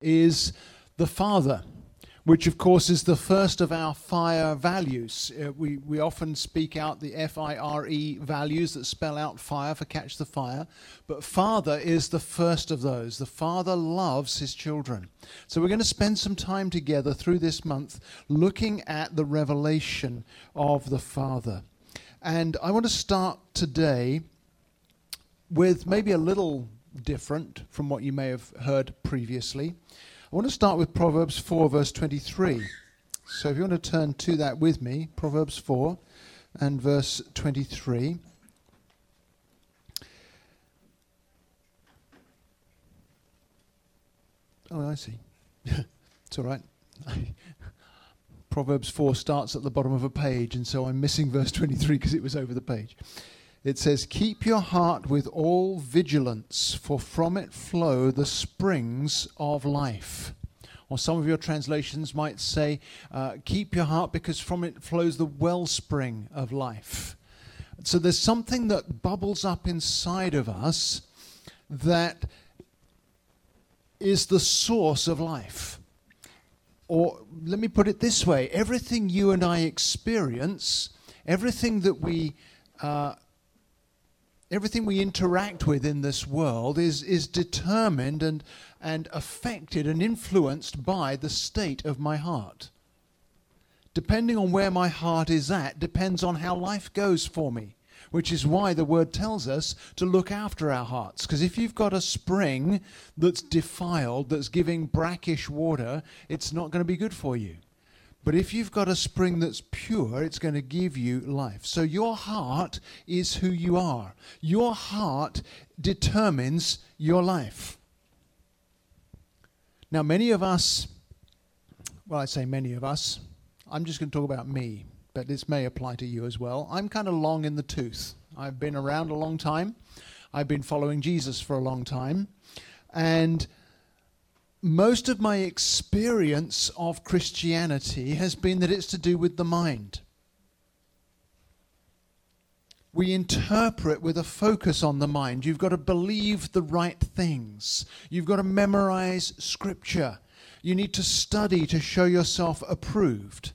is the Father, which of course is the first of our fire values. Uh, we, we often speak out the F I R E values that spell out fire for catch the fire, but Father is the first of those. The Father loves his children. So we're going to spend some time together through this month looking at the revelation of the Father. And I want to start today with maybe a little different from what you may have heard previously. I want to start with Proverbs 4, verse 23. So if you want to turn to that with me, Proverbs 4 and verse 23. Oh, I see. it's all right. Proverbs 4 starts at the bottom of a page, and so I'm missing verse 23 because it was over the page it says, Keep your heart with all vigilance, for from it flow the springs of life. Or some of your translations might say, uh, Keep your heart because from it flows the wellspring of life. So there's something that bubbles up inside of us that is the source of life. Or let me put it this way everything you and I experience, everything that we uh, everything we interact with in this world is, is determined and, and affected and influenced by the state of my heart. Depending on where my heart is at, depends on how life goes for me, which is why the word tells us to look after our hearts. Because if you've got a spring that's defiled, that's giving brackish water, it's not going to be good for you. But if you've got a spring that's pure, it's going to give you life. So your heart is who you are. Your heart determines your life. Now, many of us, well, I say many of us, I'm just going to talk about me, but this may apply to you as well. I'm kind of long in the tooth. I've been around a long time. I've been following Jesus for a long time. And most of my experience of Christianity has been that it's to do with the mind. We interpret with a focus on the mind. You've got to believe the right things. You've got to memorize scripture. You need to study to show yourself approved.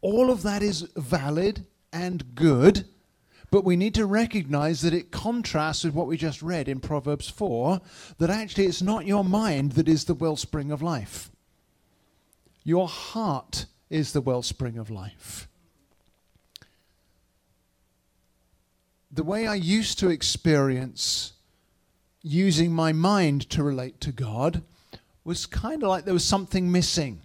All of that is valid and good. But we need to recognize that it contrasts with what we just read in Proverbs 4 that actually it's not your mind that is the wellspring of life. Your heart is the wellspring of life. The way I used to experience using my mind to relate to God was kind of like there was something missing.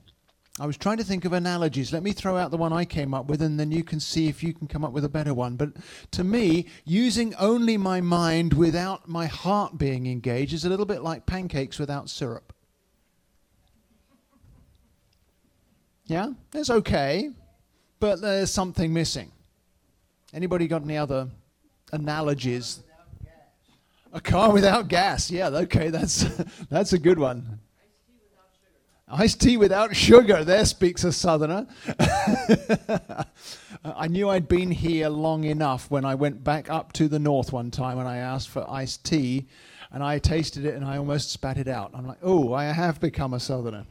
I was trying to think of analogies. Let me throw out the one I came up with, and then you can see if you can come up with a better one. But to me, using only my mind without my heart being engaged is a little bit like pancakes without syrup. Yeah? It's okay, but there's something missing. Anybody got any other analogies? A car without gas. Yeah, okay, that's that's a good one. Iced tea without sugar. There speaks a southerner. I knew I'd been here long enough when I went back up to the north one time and I asked for iced tea and I tasted it and I almost spat it out. I'm like, oh, I have become a southerner.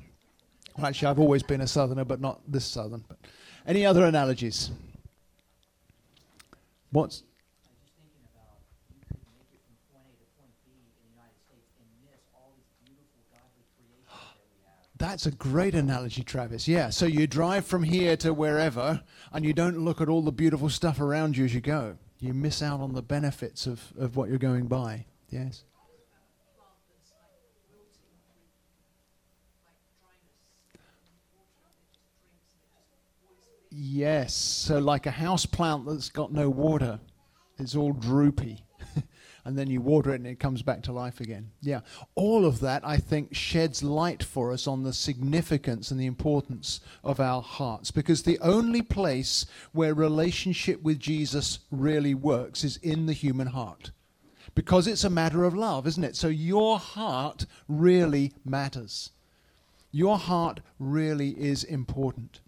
Well, actually, I've always been a southerner, but not this southern. But any other analogies? What's That's a great analogy, Travis. Yeah. So you drive from here to wherever, and you don't look at all the beautiful stuff around you as you go. You miss out on the benefits of, of what you're going by. Yes. Yes. So, like a house plant that's got no water, it's all droopy and then you water it and it comes back to life again. Yeah. All of that, I think, sheds light for us on the significance and the importance of our hearts because the only place where relationship with Jesus really works is in the human heart. Because it's a matter of love, isn't it? So your heart really matters. Your heart really is important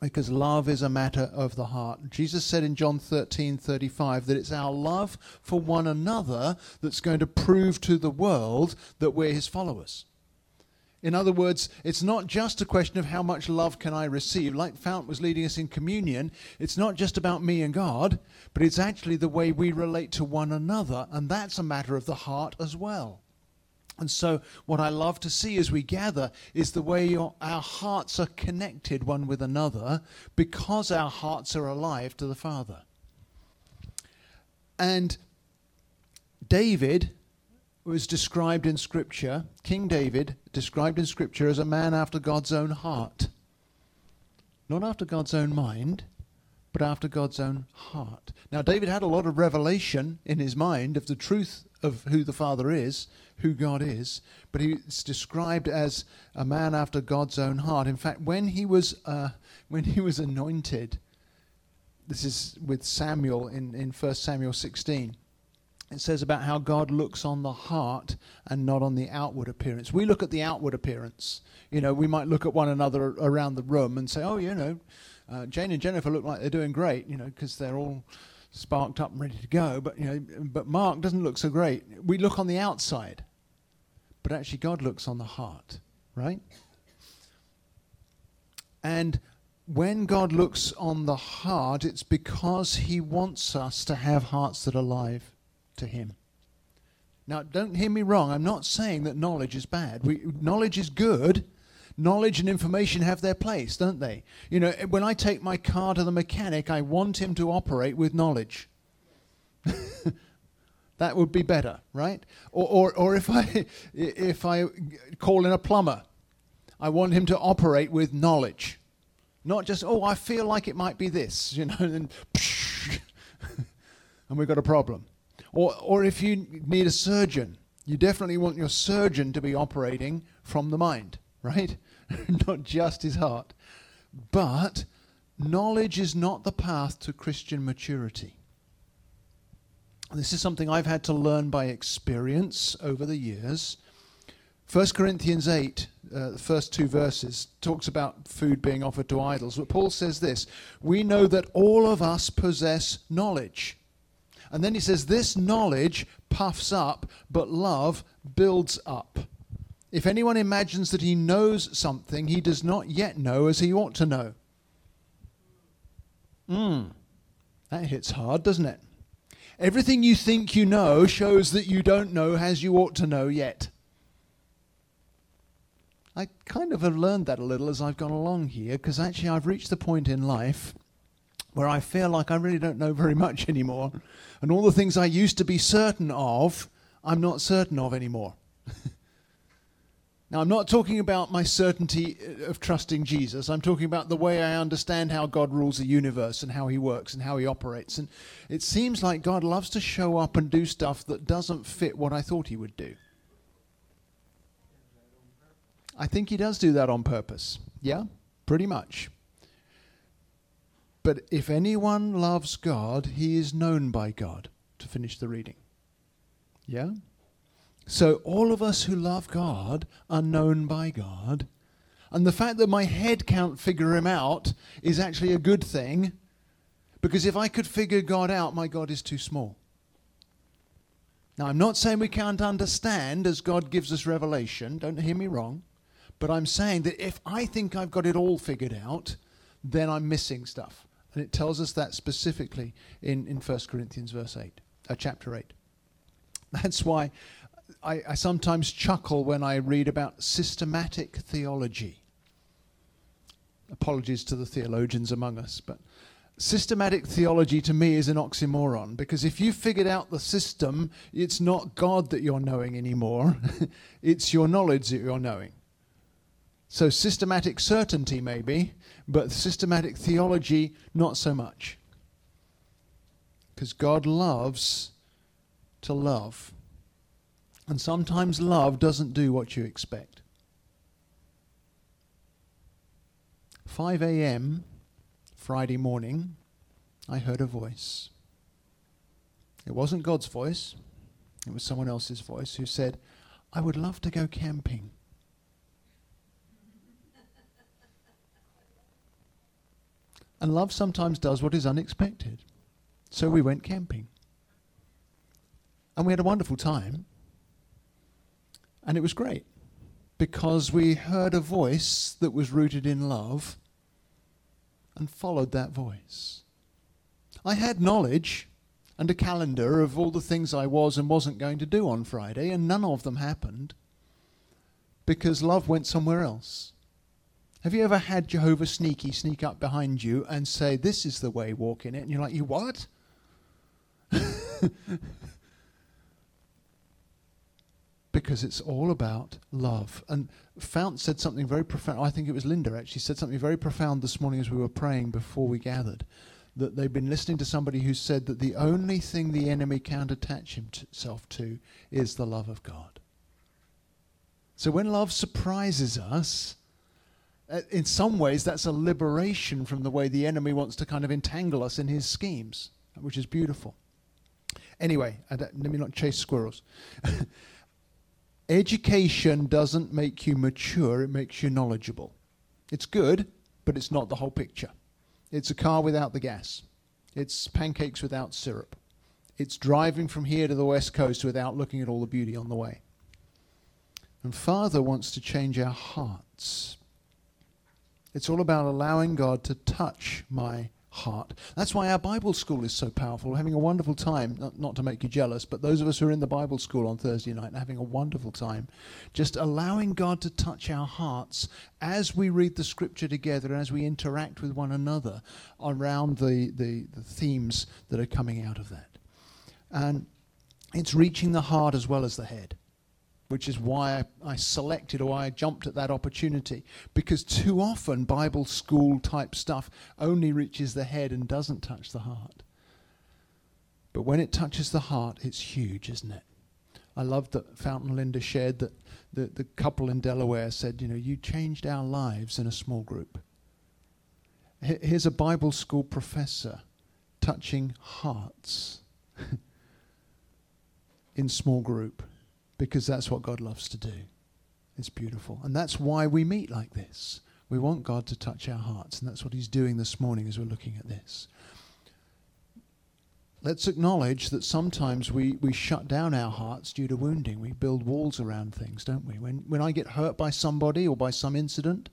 because love is a matter of the heart. Jesus said in John 13 35 that it's our love for one another that's going to prove to the world that we're his followers. In other words, it's not just a question of how much love can I receive. Like Fount was leading us in communion, it's not just about me and God, but it's actually the way we relate to one another, and that's a matter of the heart as well. And so, what I love to see as we gather is the way your, our hearts are connected one with another because our hearts are alive to the Father. And David was described in Scripture, King David, described in Scripture as a man after God's own heart. Not after God's own mind, but after God's own heart. Now, David had a lot of revelation in his mind of the truth of who the Father is, who God is, but he's described as a man after God's own heart. In fact, when he was, uh, when he was anointed, this is with Samuel in, in 1 Samuel 16 it says about how God looks on the heart and not on the outward appearance. We look at the outward appearance. You know, we might look at one another around the room and say, oh, you know, uh, Jane and Jennifer look like they're doing great, you know, because they're all sparked up and ready to go. But, you know, but Mark doesn't look so great. We look on the outside, but actually God looks on the heart, right? And when God looks on the heart, it's because he wants us to have hearts that are alive to him. Now, don't hear me wrong. I'm not saying that knowledge is bad. We, knowledge is good. Knowledge and information have their place, don't they? You know, when I take my car to the mechanic, I want him to operate with knowledge. that would be better, right? Or, or, or if I if I call in a plumber, I want him to operate with knowledge, not just oh I feel like it might be this, you know, and and we've got a problem. Or, or if you need a surgeon, you definitely want your surgeon to be operating from the mind, right? not just his heart. But knowledge is not the path to Christian maturity. This is something I've had to learn by experience over the years. 1 Corinthians 8, uh, the first two verses, talks about food being offered to idols. But Paul says this We know that all of us possess knowledge. And then he says, This knowledge puffs up, but love builds up. If anyone imagines that he knows something, he does not yet know as he ought to know. Hmm, that hits hard, doesn't it? Everything you think you know shows that you don't know as you ought to know yet. I kind of have learned that a little as I've gone along here, because actually I've reached the point in life where I feel like I really don't know very much anymore. And all the things I used to be certain of, I'm not certain of anymore. now, I'm not talking about my certainty uh, of trusting Jesus. I'm talking about the way I understand how God rules the universe and how he works and how he operates. And it seems like God loves to show up and do stuff that doesn't fit what I thought he would do. I think he does do that on purpose. Yeah, pretty much. But if anyone loves God, he is known by God. To finish the reading. Yeah? So all of us who love God are known by God. And the fact that my head can't figure him out is actually a good thing. Because if I could figure God out, my God is too small. Now, I'm not saying we can't understand as God gives us revelation. Don't hear me wrong. But I'm saying that if I think I've got it all figured out, then I'm missing stuff. And it tells us that specifically in, in 1 Corinthians verse 8, uh, chapter 8. That's why I, I sometimes chuckle when I read about systematic theology. Apologies to the theologians among us, but systematic theology to me is an oxymoron because if you figured out the system, it's not God that you're knowing anymore, it's your knowledge that you're knowing. So, systematic certainty, maybe, but systematic theology, not so much. Because God loves to love. And sometimes love doesn't do what you expect. 5 a.m. Friday morning, I heard a voice. It wasn't God's voice, it was someone else's voice who said, I would love to go camping. And love sometimes does what is unexpected. So we went camping. And we had a wonderful time. And it was great. because we heard a voice that was rooted in love and followed that voice. I had knowledge and a calendar of all the things I was and wasn't going to do on Friday, and none of them happened because love went somewhere else. Have you ever had Jehovah Sneaky sneak up behind you and say, This is the way, walk in it? And you're like, You what? because it's all about love. And Fount said something very profound. I think it was Linda actually said something very profound this morning as we were praying before we gathered. That they've been listening to somebody who said that the only thing the enemy can't attach himself to is the love of God. So when love surprises us, uh, in some ways that's a liberation from the way the enemy wants to kind of entangle us in his schemes, which is beautiful. Anyway, let me not chase squirrels. Education doesn't make you mature, it makes you knowledgeable. It's good, but it's not the whole picture. It's a car without the gas. It's pancakes without syrup. It's driving from here to the west coast without looking at all the beauty on the way. And Father wants to change our hearts. It's all about allowing God to touch my heart. That's why our Bible school is so powerful. We're having a wonderful time, not, not to make you jealous, but those of us who are in the Bible school on Thursday night are having a wonderful time. Just allowing God to touch our hearts as we read the scripture together, and as we interact with one another around the, the, the themes that are coming out of that. And it's reaching the heart as well as the head which is why I, I, selected or I jumped at that opportunity. Because too often, Bible school type stuff only reaches the head and doesn't touch the heart. But when it touches the heart, it's huge, isn't it? I love that Fount and Linda shared that the, the couple in Delaware said, You know, you changed our lives in a small group. Here's a Bible school professor touching hearts in small group because that's what God loves to do. It's beautiful. And that's why we meet like this. We want God to touch our hearts, and that's what He's doing this morning as we're looking at this. Let's acknowledge that sometimes we, we shut down our hearts due to wounding. We build walls around things, don't we? When, when I get hurt by somebody or by some incident,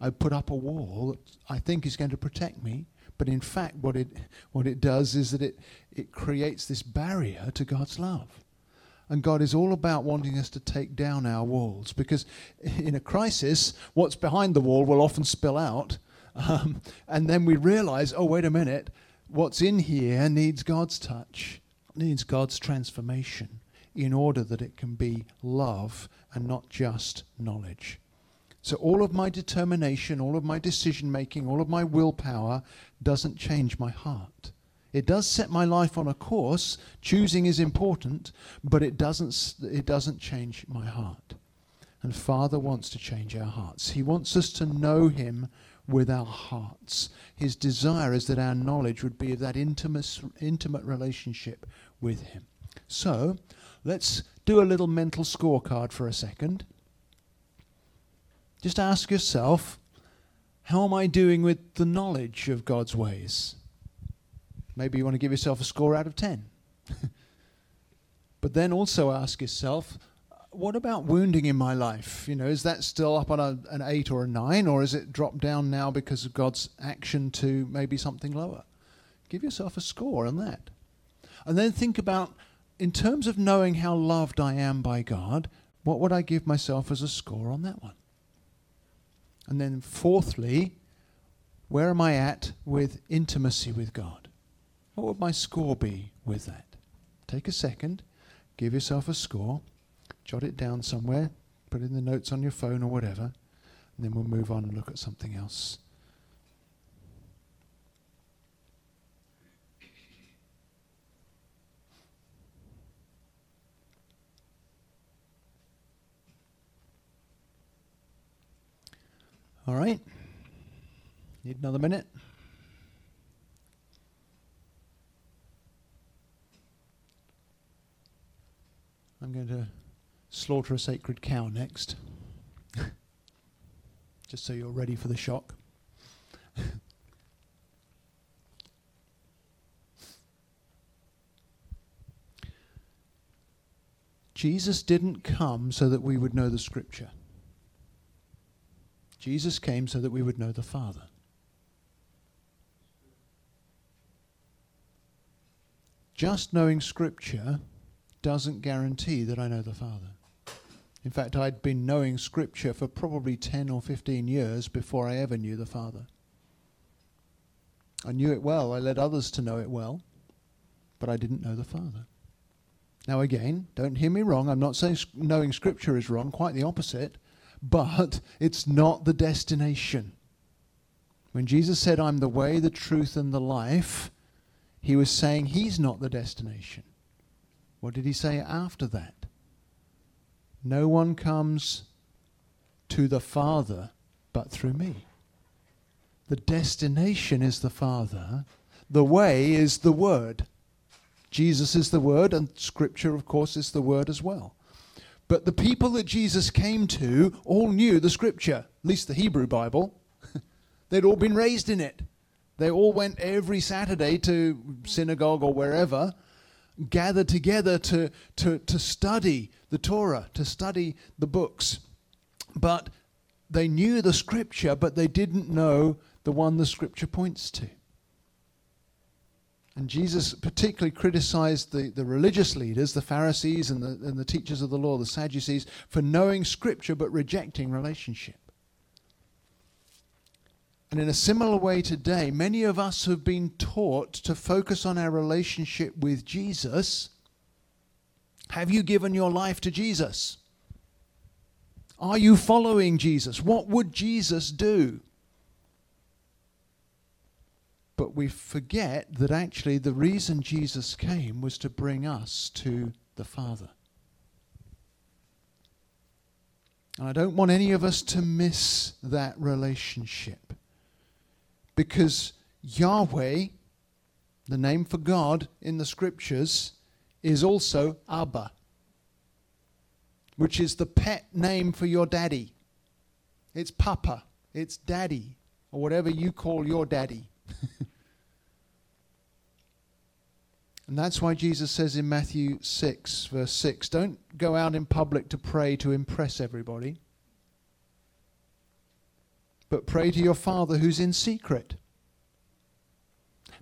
I put up a wall that I think is going to protect me. But in fact, what it, what it does is that it, it creates this barrier to God's love. And God is all about wanting us to take down our walls because in a crisis, what's behind the wall will often spill out. Um, and then we realize, oh, wait a minute, what's in here needs God's touch, needs God's transformation in order that it can be love and not just knowledge. So, all of my determination, all of my decision making, all of my willpower doesn't change my heart. It does set my life on a course. Choosing is important, but it doesn't, it doesn't change my heart. And Father wants to change our hearts. He wants us to know Him with our hearts. His desire is that our knowledge would be of that intimate, intimate relationship with Him. So, let's do a little mental scorecard for a second. Just ask yourself, how am I doing with the knowledge of God's ways? Maybe you want to give yourself a score out of 10. but then also ask yourself, uh, what about wounding in my life? You know, is that still up on a, an 8 or a 9, or is it dropped down now because of God's action to maybe something lower? Give yourself a score on that. And then think about, in terms of knowing how loved I am by God, what would I give myself as a score on that one? And then, fourthly, where am I at with intimacy with God? What would my score be with that? Take a second, give yourself a score, jot it down somewhere, put in the notes on your phone or whatever, and then we'll move on and look at something else. All right. Need another minute? I'm going to slaughter a sacred cow next. Just so you're ready for the shock. Jesus didn't come so that we would know the scripture. Jesus came so that we would know the Father. Just knowing Scripture doesn't guarantee that I know the Father. In fact, I'd been knowing Scripture for probably 10 or 15 years before I ever knew the Father. I knew it well, I led others to know it well, but I didn't know the Father. Now, again, don't hear me wrong. I'm not saying knowing Scripture is wrong, quite the opposite, but it's not the destination. When Jesus said, I'm the way, the truth, and the life, he was saying he's not the destination. What did he say after that? No one comes to the Father but through me. The destination is the Father, the way is the Word. Jesus is the Word, and Scripture, of course, is the Word as well. But the people that Jesus came to all knew the Scripture, at least the Hebrew Bible. They'd all been raised in it. They all went every Saturday to synagogue or wherever, gathered together to, to, to study the Torah, to study the books. But they knew the Scripture, but they didn't know the one the Scripture points to. And Jesus particularly criticized the, the religious leaders, the Pharisees and the, and the teachers of the law, the Sadducees, for knowing Scripture but rejecting relationship. And in a similar way today, many of us have been taught to focus on our relationship with Jesus. Have you given your life to Jesus? Are you following Jesus? What would Jesus do? But we forget that actually the reason Jesus came was to bring us to the Father. And I don't want any of us to miss that relationship. Because Yahweh, the name for God in the scriptures, is also Abba, which is the pet name for your daddy. It's Papa, it's Daddy, or whatever you call your daddy. and that's why Jesus says in Matthew 6, verse 6, don't go out in public to pray to impress everybody, but pray to your Father who's in secret.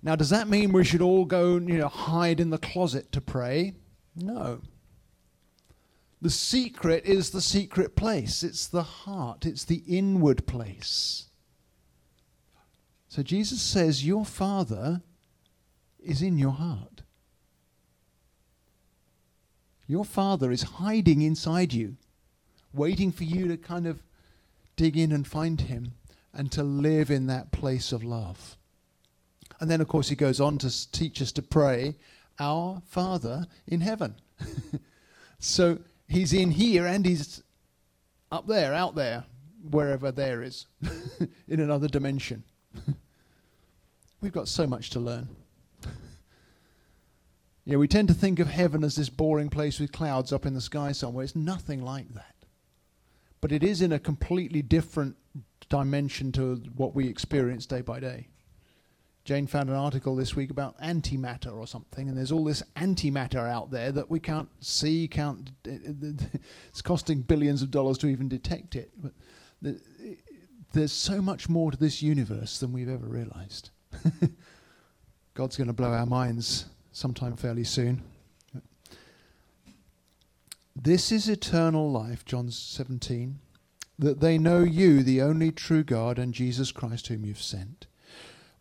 Now, does that mean we should all go, you know, hide in the closet to pray? No. The secret is the secret place. It's the heart. It's the inward place. So Jesus says, Your Father is in your heart. Your Father is hiding inside you, waiting for you to kind of dig in and find Him and to live in that place of love. And then, of course, He goes on to teach us to pray, Our Father in heaven. so He's in here and He's up there, out there, wherever there is, in another dimension. We've got so much to learn. yeah, we tend to think of heaven as this boring place with clouds up in the sky somewhere. It's nothing like that. But it is in a completely different dimension to what we experience day by day. Jane found an article this week about antimatter or something, and there's all this antimatter out there that we can't see, can't. It's costing billions of dollars to even detect it. But there's so much more to this universe than we've ever realized. God's going to blow our minds sometime fairly soon. This is eternal life, John 17, that they know you, the only true God, and Jesus Christ, whom you've sent.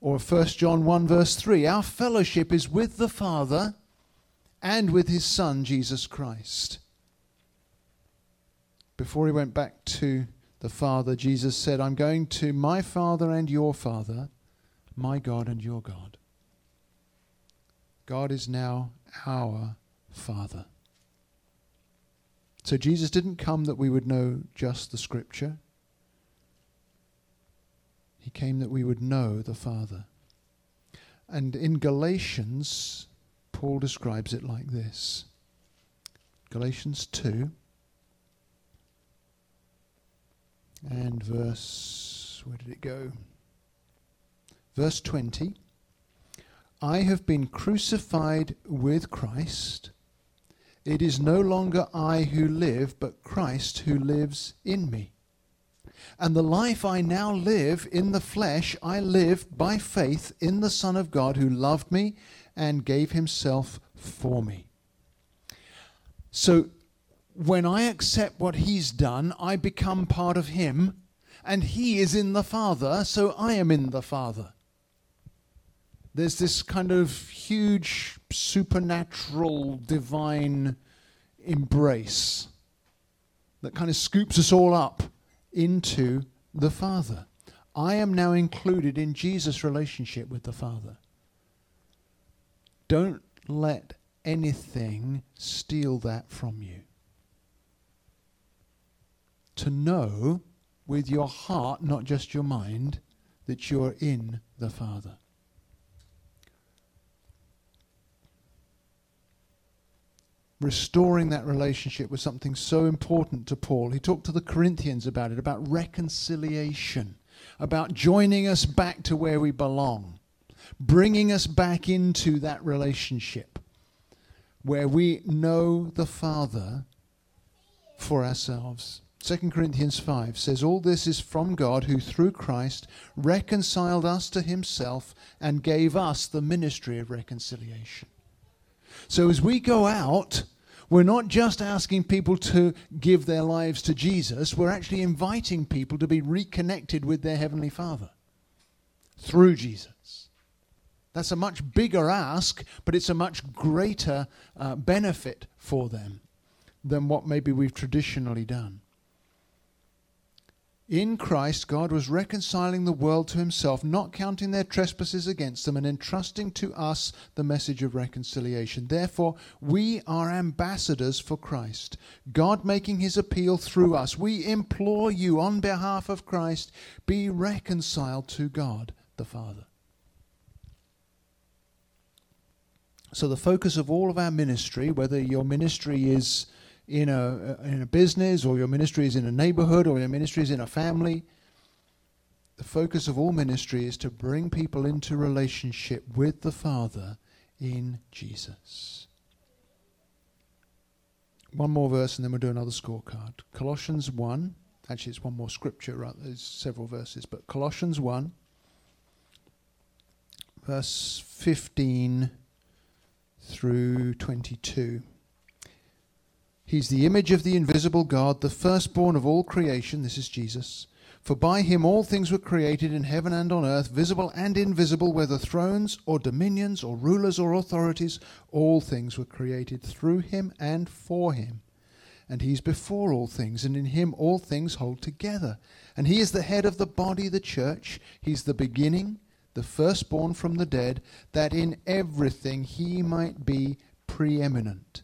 Or 1 John 1, verse 3 Our fellowship is with the Father and with his Son, Jesus Christ. Before he went back to the Father, Jesus said, I'm going to my Father and your Father my God and your God. God is now our Father. So Jesus didn't come that we would know just the Scripture. He came that we would know the Father. And in Galatians, Paul describes it like this Galatians 2 and verse, where did it go? Verse 20 I have been crucified with Christ. It is no longer I who live, but Christ who lives in me. And the life I now live in the flesh, I live by faith in the Son of God who loved me and gave himself for me. So when I accept what he's done, I become part of him, and he is in the Father, so I am in the Father. There's this kind of huge supernatural divine embrace that kind of scoops us all up into the Father. I am now included in Jesus' relationship with the Father. Don't let anything steal that from you. To know with your heart, not just your mind, that you're in the Father. Restoring that relationship was something so important to Paul. He talked to the Corinthians about it, about reconciliation, about joining us back to where we belong, bringing us back into that relationship where we know the Father for ourselves. 2 Corinthians 5 says, All this is from God who through Christ reconciled us to himself and gave us the ministry of reconciliation. So as we go out, we're not just asking people to give their lives to Jesus, we're actually inviting people to be reconnected with their Heavenly Father through Jesus. That's a much bigger ask, but it's a much greater uh, benefit for them than what maybe we've traditionally done. In Christ, God was reconciling the world to himself, not counting their trespasses against them, and entrusting to us the message of reconciliation. Therefore, we are ambassadors for Christ, God making his appeal through us. We implore you on behalf of Christ, be reconciled to God the Father. So, the focus of all of our ministry, whether your ministry is in a, uh, in a business or your ministry is in a neighborhood or your ministry is in a family. The focus of all ministry is to bring people into relationship with the Father in Jesus. One more verse and then we'll do another scorecard. Colossians 1. Actually, it's one more scripture, right? There's several verses, but Colossians 1, verse 15 through 22. He's the image of the invisible God, the firstborn of all creation. This is Jesus. For by him all things were created in heaven and on earth, visible and invisible, whether thrones or dominions or rulers or authorities, all things were created through him and for him. And he's before all things, and in him all things hold together. And he is the head of the body, the church. He's the beginning, the firstborn from the dead, that in everything he might be preeminent.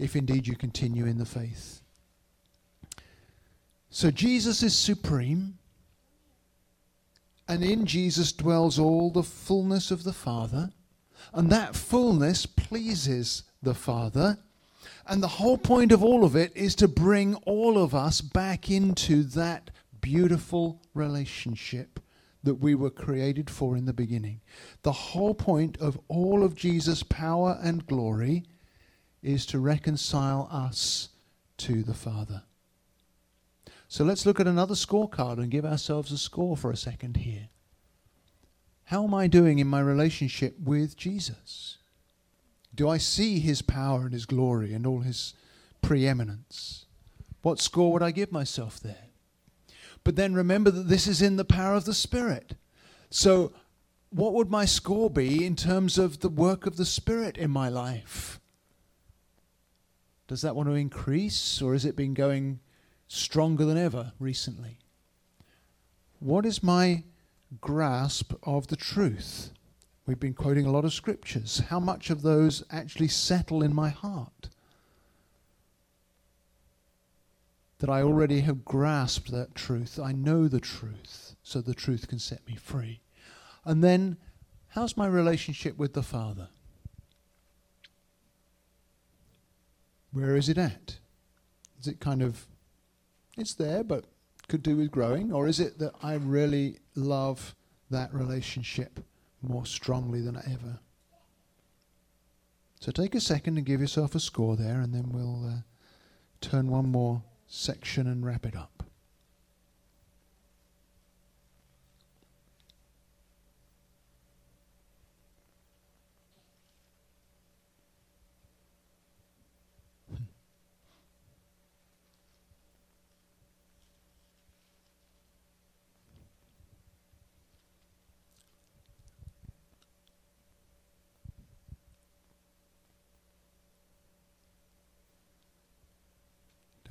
if indeed you continue in the faith. So Jesus is supreme, and in Jesus dwells all the fullness of the Father, and that fullness pleases the Father. And the whole point of all of it is to bring all of us back into that beautiful relationship that we were created for in the beginning. The whole point of all of Jesus' power and glory is to reconcile us to the Father. So let's look at another scorecard and give ourselves a score for a second here. How am I doing in my relationship with Jesus? Do I see his power and his glory and all his preeminence? What score would I give myself there? But then remember that this is in the power of the Spirit. So, what would my score be in terms of the work of the Spirit in my life? Does that want to increase or has it been going stronger than ever recently? What is my grasp of the truth? We've been quoting a lot of scriptures. How much of those actually settle in my heart? that I already have grasped that truth. I know the truth, so the truth can set me free. And then, how's my relationship with the Father? Where is it at? Is it kind of, it's there, but could do with growing? Or is it that I really love that relationship more strongly than ever? So take a second and give yourself a score there, and then we'll uh, turn one more section and wrap it up.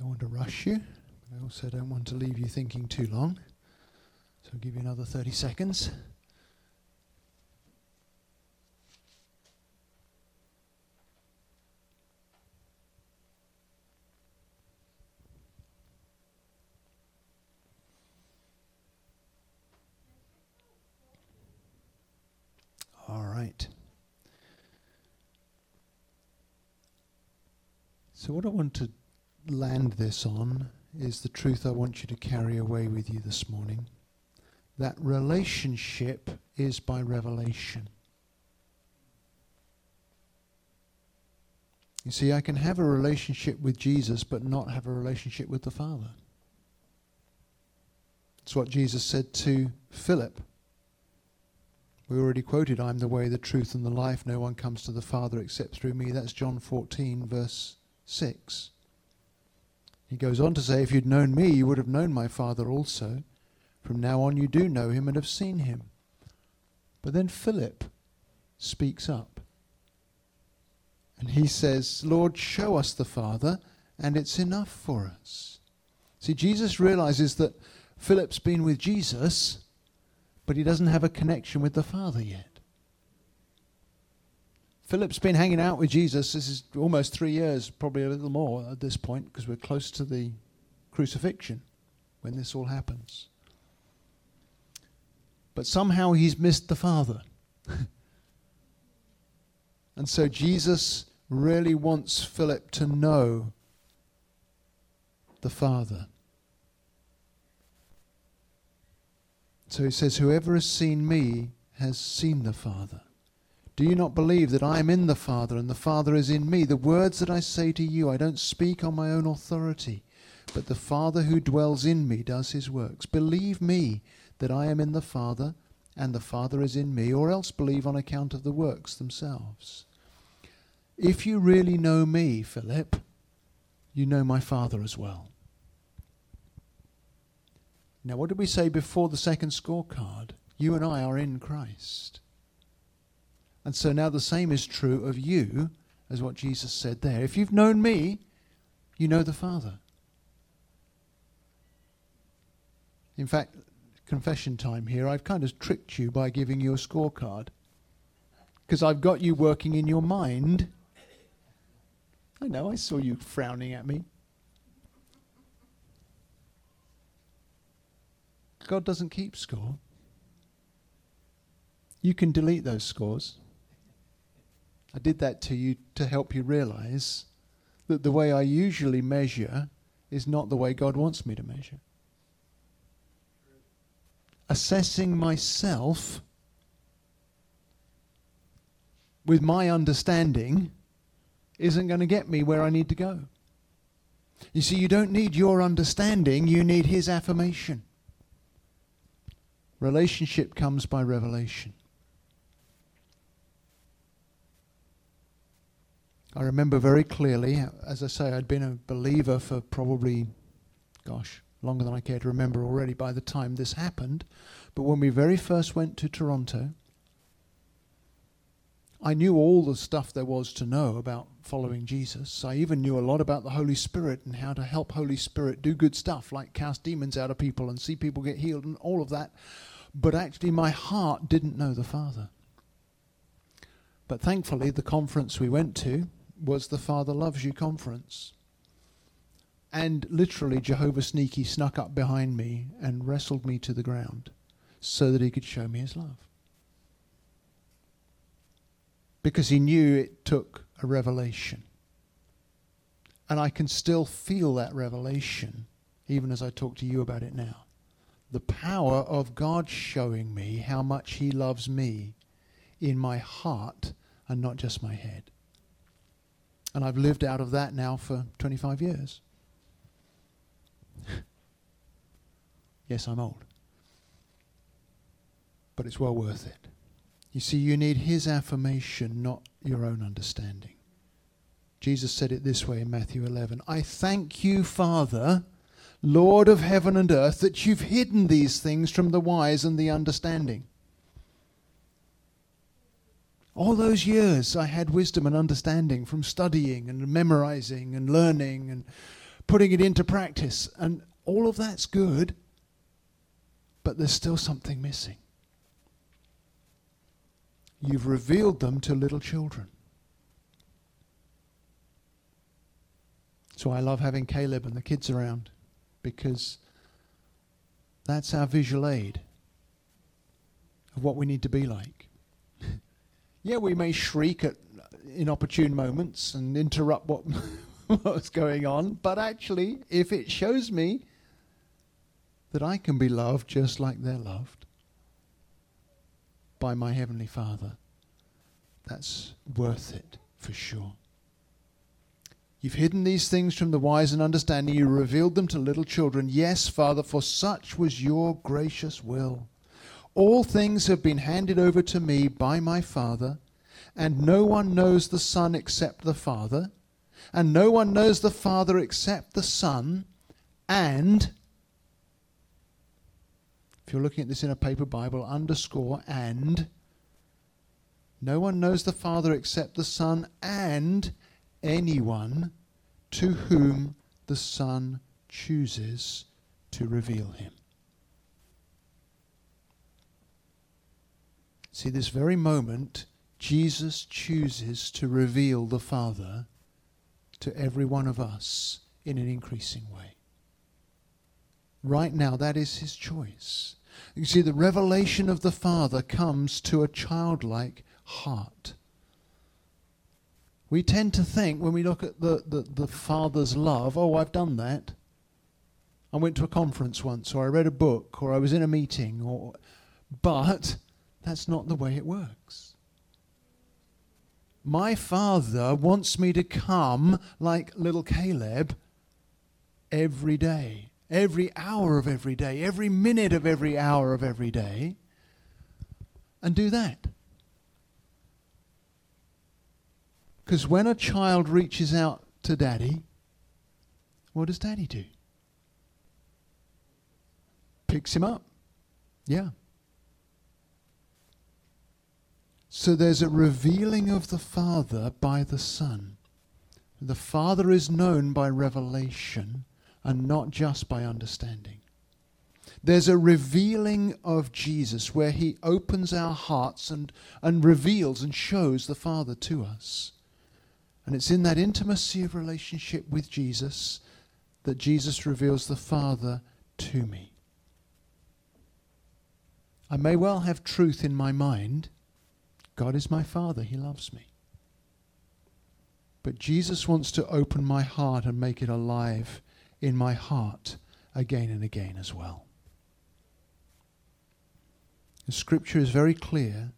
Don't want to rush you, I also don't want to leave you thinking too long. So I'll give you another 30 seconds. All right. So, what I want to land this on is the truth I want you to carry away with you this morning. That relationship is by revelation. You see, I can have a relationship with Jesus but not have a relationship with the Father. It's what Jesus said to Philip. We already quoted, I'm the way, the truth, and the life. No one comes to the Father except through me. That's John 14, verse 6. He goes on to say, If you'd known me, you would have known my Father also. From now on, you do know him and have seen him. But then Philip speaks up. And he says, Lord, show us the Father, and it's enough for us. See, Jesus realizes that Philip's been with Jesus, but he doesn't have a connection with the Father yet. Philip's been hanging out with Jesus. This is almost three years, probably a little more at this point, because we're close to the crucifixion when this all happens. But somehow he's missed the Father. and so Jesus really wants Philip to know the Father. So he says, Whoever has seen me has seen the Father. Do you not believe that I am in the Father and the Father is in me? The words that I say to you, I don't speak on my own authority, but the Father who dwells in me does his works. Believe me that I am in the Father and the Father is in me, or else believe on account of the works themselves. If you really know me, Philip, you know my Father as well. Now, what did we say before the second scorecard? You and I are in Christ. And so now the same is true of you as what Jesus said there. If you've known me, you know the Father. In fact, confession time here, I've kind of tricked you by giving you a scorecard. Because I've got you working in your mind. I know, I saw you frowning at me. God doesn't keep score. You can delete those scores. I did that to you to help you realize that the way I usually measure is not the way God wants me to measure. Assessing myself with my understanding isn't going to get me where I need to go. You see, you don't need your understanding, you need His affirmation. Relationship comes by revelation. I remember very clearly, as I say, I'd been a believer for probably, gosh, longer than I care to remember already by the time this happened. But when we very first went to Toronto, I knew all the stuff there was to know about following Jesus. I even knew a lot about the Holy Spirit and how to help Holy Spirit do good stuff, like cast demons out of people and see people get healed and all of that. But actually, my heart didn't know the Father. But thankfully, the conference we went to, was the Father Loves You conference. And literally, Jehovah Sneaky snuck up behind me and wrestled me to the ground so that he could show me his love. Because he knew it took a revelation. And I can still feel that revelation even as I talk to you about it now. The power of God showing me how much he loves me in my heart and not just my head. And I've lived out of that now for 25 years. yes, I'm old. But it's well worth it. You see, you need his affirmation, not your own understanding. Jesus said it this way in Matthew 11 I thank you, Father, Lord of heaven and earth, that you've hidden these things from the wise and the understanding. All those years I had wisdom and understanding from studying and memorizing and learning and putting it into practice. And all of that's good, but there's still something missing. You've revealed them to little children. So I love having Caleb and the kids around because that's our visual aid of what we need to be like. Yeah, we may shriek at inopportune moments and interrupt what what's going on, but actually, if it shows me that I can be loved just like they're loved by my heavenly Father, that's worth it for sure. You've hidden these things from the wise and understanding. You revealed them to little children. Yes, Father, for such was your gracious will. All things have been handed over to me by my Father, and no one knows the Son except the Father, and no one knows the Father except the Son, and if you're looking at this in a paper Bible, underscore and no one knows the Father except the Son and anyone to whom the Son chooses to reveal him. See, this very moment, Jesus chooses to reveal the Father to every one of us in an increasing way. Right now, that is his choice. You see, the revelation of the Father comes to a childlike heart. We tend to think when we look at the, the, the Father's love, oh, I've done that. I went to a conference once, or I read a book, or I was in a meeting, or but that's not the way it works. My father wants me to come like little Caleb every day, every hour of every day, every minute of every hour of every day, and do that. Because when a child reaches out to daddy, what does daddy do? Picks him up. Yeah. So there's a revealing of the Father by the Son. The Father is known by revelation and not just by understanding. There's a revealing of Jesus where he opens our hearts and, and reveals and shows the Father to us. And it's in that intimacy of relationship with Jesus that Jesus reveals the Father to me. I may well have truth in my mind. God is my Father, He loves me. But Jesus wants to open my heart and make it alive in my heart again and again as well. The scripture is very clear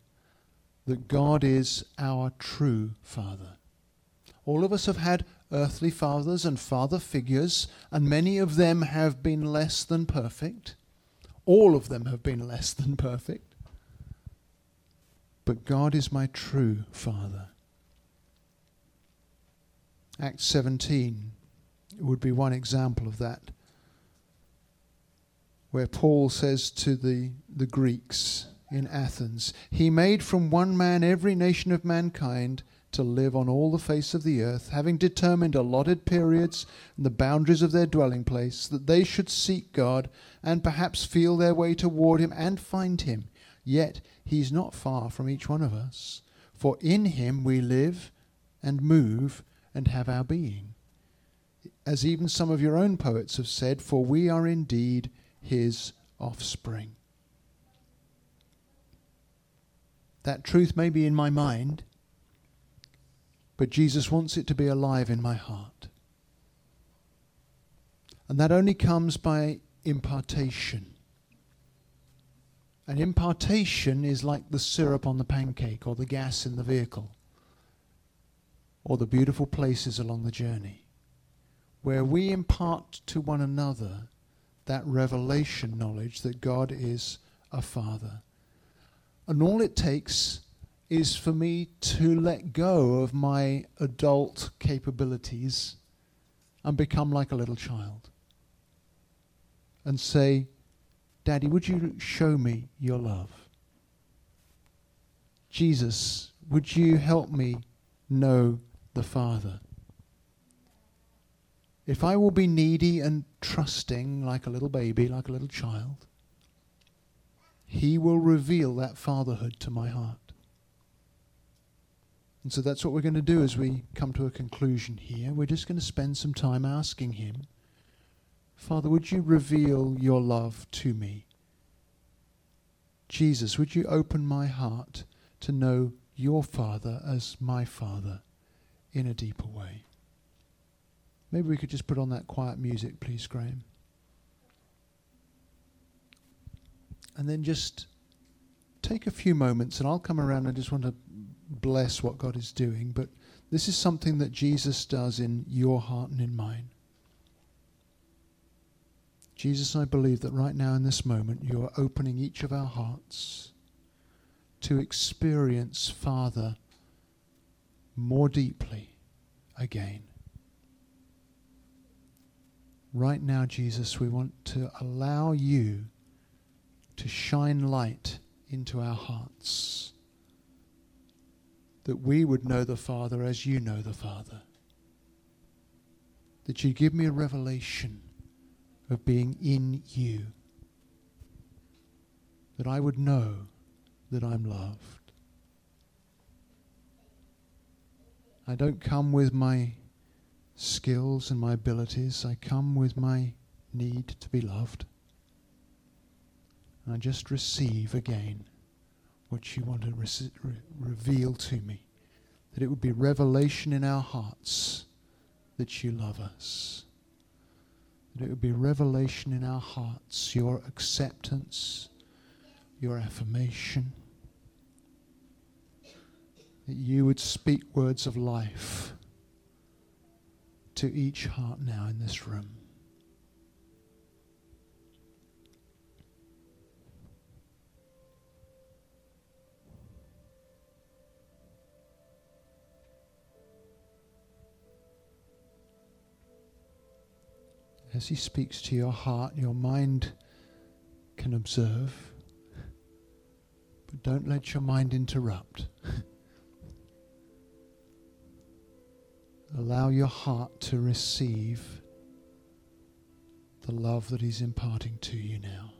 that God is our true Father. All of us have had earthly fathers and father figures, and many of them have been less than perfect. All of them have been less than perfect. But God is my true Father. Acts 17 would be one example of that, where Paul says to the, the Greeks in Athens, He made from one man every nation of mankind to live on all the face of the earth, having determined allotted periods and the boundaries of their dwelling place, that they should seek God and perhaps feel their way toward Him and find Him. Yet He is not far from each one of us, for in Him we live and move and have our being. as even some of your own poets have said, for we are indeed his offspring. That truth may be in my mind, but Jesus wants it to be alive in my heart. And that only comes by impartation. And impartation is like the syrup on the pancake or the gas in the vehicle or the beautiful places along the journey, where we impart to one another that revelation knowledge that God is a Father. And all it takes is for me to let go of my adult capabilities and become like a little child and say, Daddy, would you show me your love? Jesus, would you help me know the Father? If I will be needy and trusting like a little baby, like a little child, He will reveal that fatherhood to my heart. And so that's what we're going to do as we come to a conclusion here. We're just going to spend some time asking Him, Father, would you reveal your love to me? Jesus, would you open my heart to know your Father as my Father in a deeper way? Maybe we could just put on that quiet music, please, Graham. And then just take a few moments, and I'll come around. I just want to bless what God is doing. But this is something that Jesus does in your heart and in mine. Jesus, I believe that right now in this moment you are opening each of our hearts to experience Father more deeply again. Right now, Jesus, we want to allow you to shine light into our hearts that we would know the Father as you know the Father. That you give me a revelation of being in you. That I would know that I'm loved. I don't come with my skills and my abilities, I come with my need to be loved. And I just receive again what you want to re- re- reveal to me. That it would be revelation in our hearts that you love us. That it would be revelation in our hearts, your acceptance, your affirmation. That you would speak words of life to each heart now in this room. As He speaks to your heart, your mind can observe, but don't let your mind interrupt. Allow your heart to receive the love that He's imparting to you now.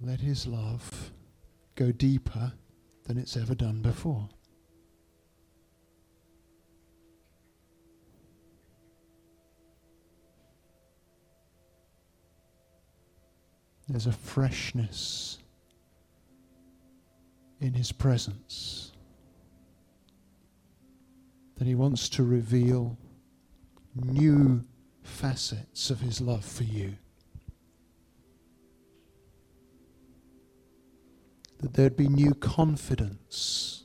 Let His love go deeper than it's ever done before. There's a freshness in His presence that He wants to reveal new facets of His love for you. That there'd be new confidence,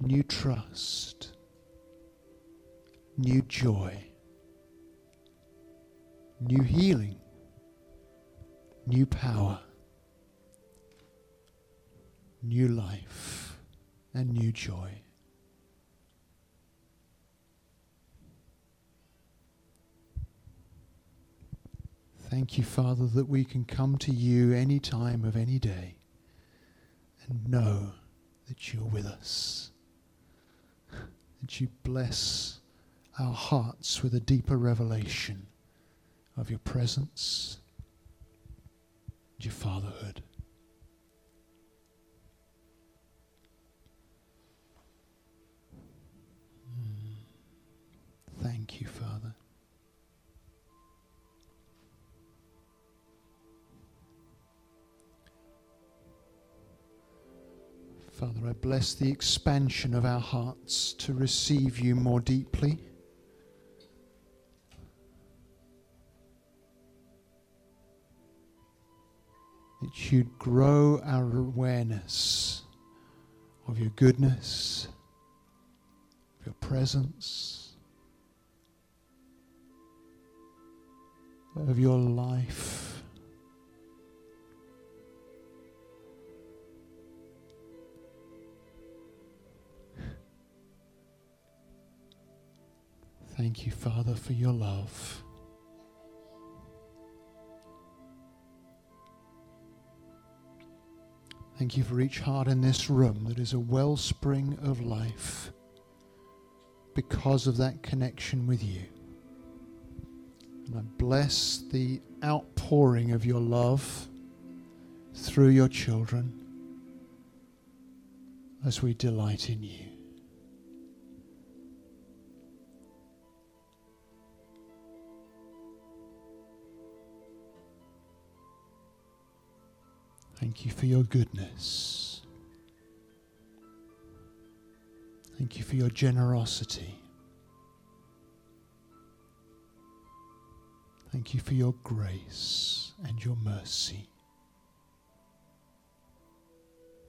new trust, new joy new healing, new power, new life, and new joy. Thank you, Father, that we can come to you any time of any day and know that you're with us. That you bless our hearts with a deeper revelation of your presence, your fatherhood. Hmm. Thank you, Father. Father, I bless the expansion of our hearts to receive you more deeply. That you'd grow our awareness of your goodness, of your presence, of your life. Thank you, Father, for your love. Thank you for each heart in this room that is a wellspring of life because of that connection with you. And I bless the outpouring of your love through your children as we delight in you. Thank you for your goodness. Thank you for your generosity. Thank you for your grace and your mercy.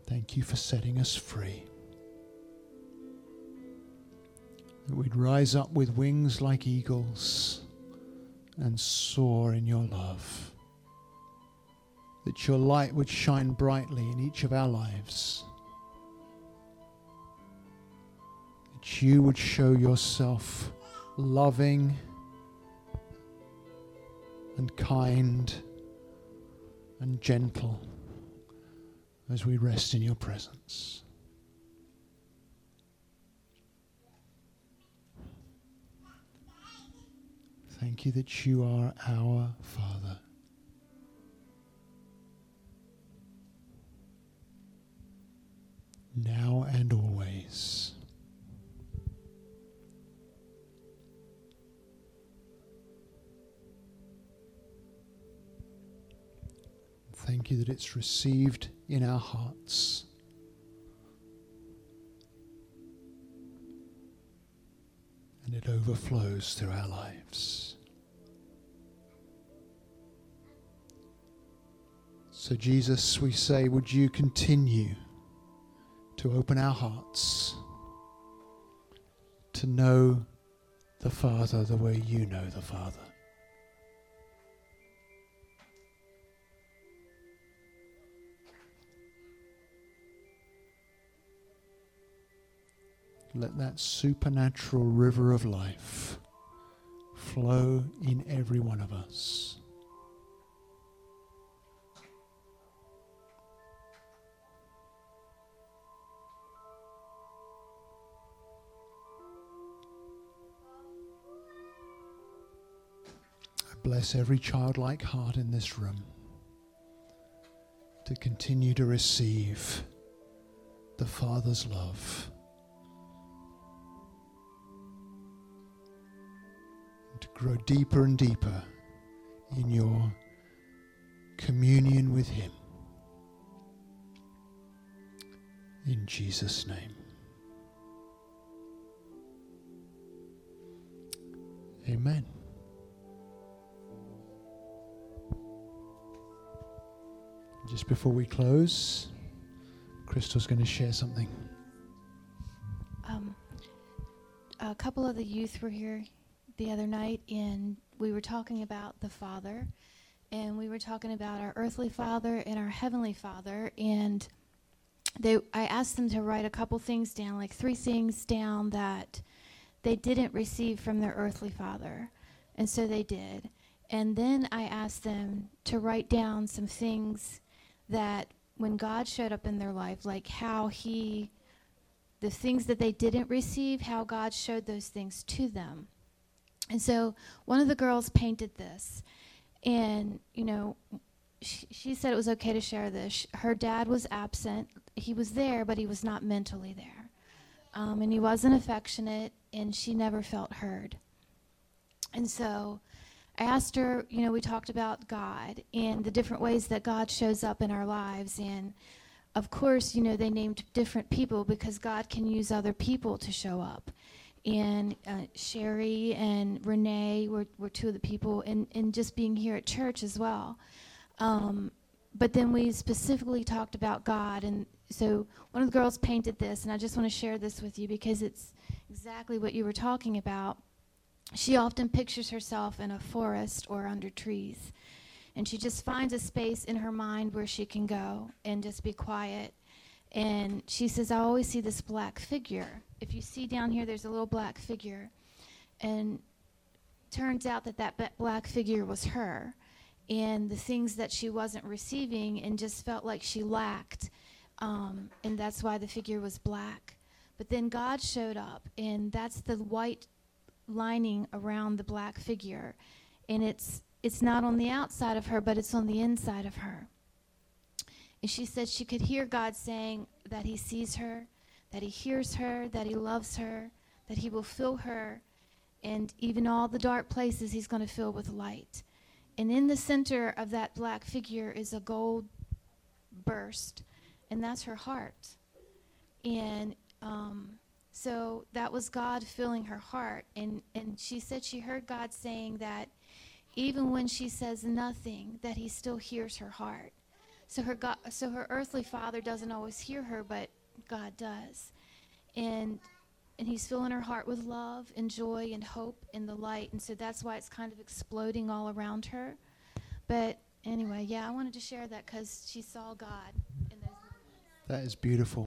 Thank you for setting us free. That we'd rise up with wings like eagles and soar in your love that your light would shine brightly in each of our lives. That you would show yourself loving and kind and gentle as we rest in your presence. Thank you that you are our Father. Now and always. Thank you that it's received in our hearts. And it overflows through our lives. So, Jesus, we say, would you continue? To open our hearts to know the Father the way you know the Father. Let that supernatural river of life flow in every one of us. Bless every childlike heart in this room to continue to receive the Father's love. To grow deeper and deeper in your communion with Him. In Jesus' name. Amen. Just before we close, Crystal's going to share something. Um, a couple of the youth were here the other night, and we were talking about the Father, and we were talking about our earthly Father and our heavenly Father, and they I asked them to write a couple things down, like three things down that they didn't receive from their earthly Father, and so they did. And then I asked them to write down some things that when God showed up in their life, like how He, the things that they didn't receive, how God showed those things to them. And so one of the girls painted this, and, you know, she, said it was okay to share this. Her dad was absent. He was there, but he was not mentally there. Um, and he wasn't affectionate, and she never felt heard. And so I asked her, you know, we talked about God and the different ways that God shows up in our lives. And of course, you know, they named different people because God can use other people to show up. And uh, Sherry and Renee were, were two of the people, and, and just being here at church as well. Um, but then we specifically talked about God. And so one of the girls painted this, and I just want to share this with you because it's exactly what you were talking about. She often pictures herself in a forest or under trees. And she just finds a space in her mind where she can go and just be quiet. And she says, I always see this black figure. If you see down here, there's a little black figure. And turns out that that black figure was her. And the things that she wasn't receiving and just felt like she lacked. Um, and that's why the figure was black. But then God showed up, and that's the white lining around the black figure. And it's it's not on the outside of her, but it's on the inside of her. And she said she could hear God saying that He sees her, that He hears her, that He loves her, that He will fill her, and even all the dark places He's going to fill with light. And in the center of that black figure is a gold burst, and that's her heart. And um, so that was God filling her heart. And, and she said she heard God saying that even when she says nothing, that he still hears her heart. So her God, so her earthly father doesn't always hear her, but God does. And and he's filling her heart with love and joy and hope and the light. And so that's why it's kind of exploding all around her. But anyway, yeah, I wanted to share that because she saw God in those. That is beautiful.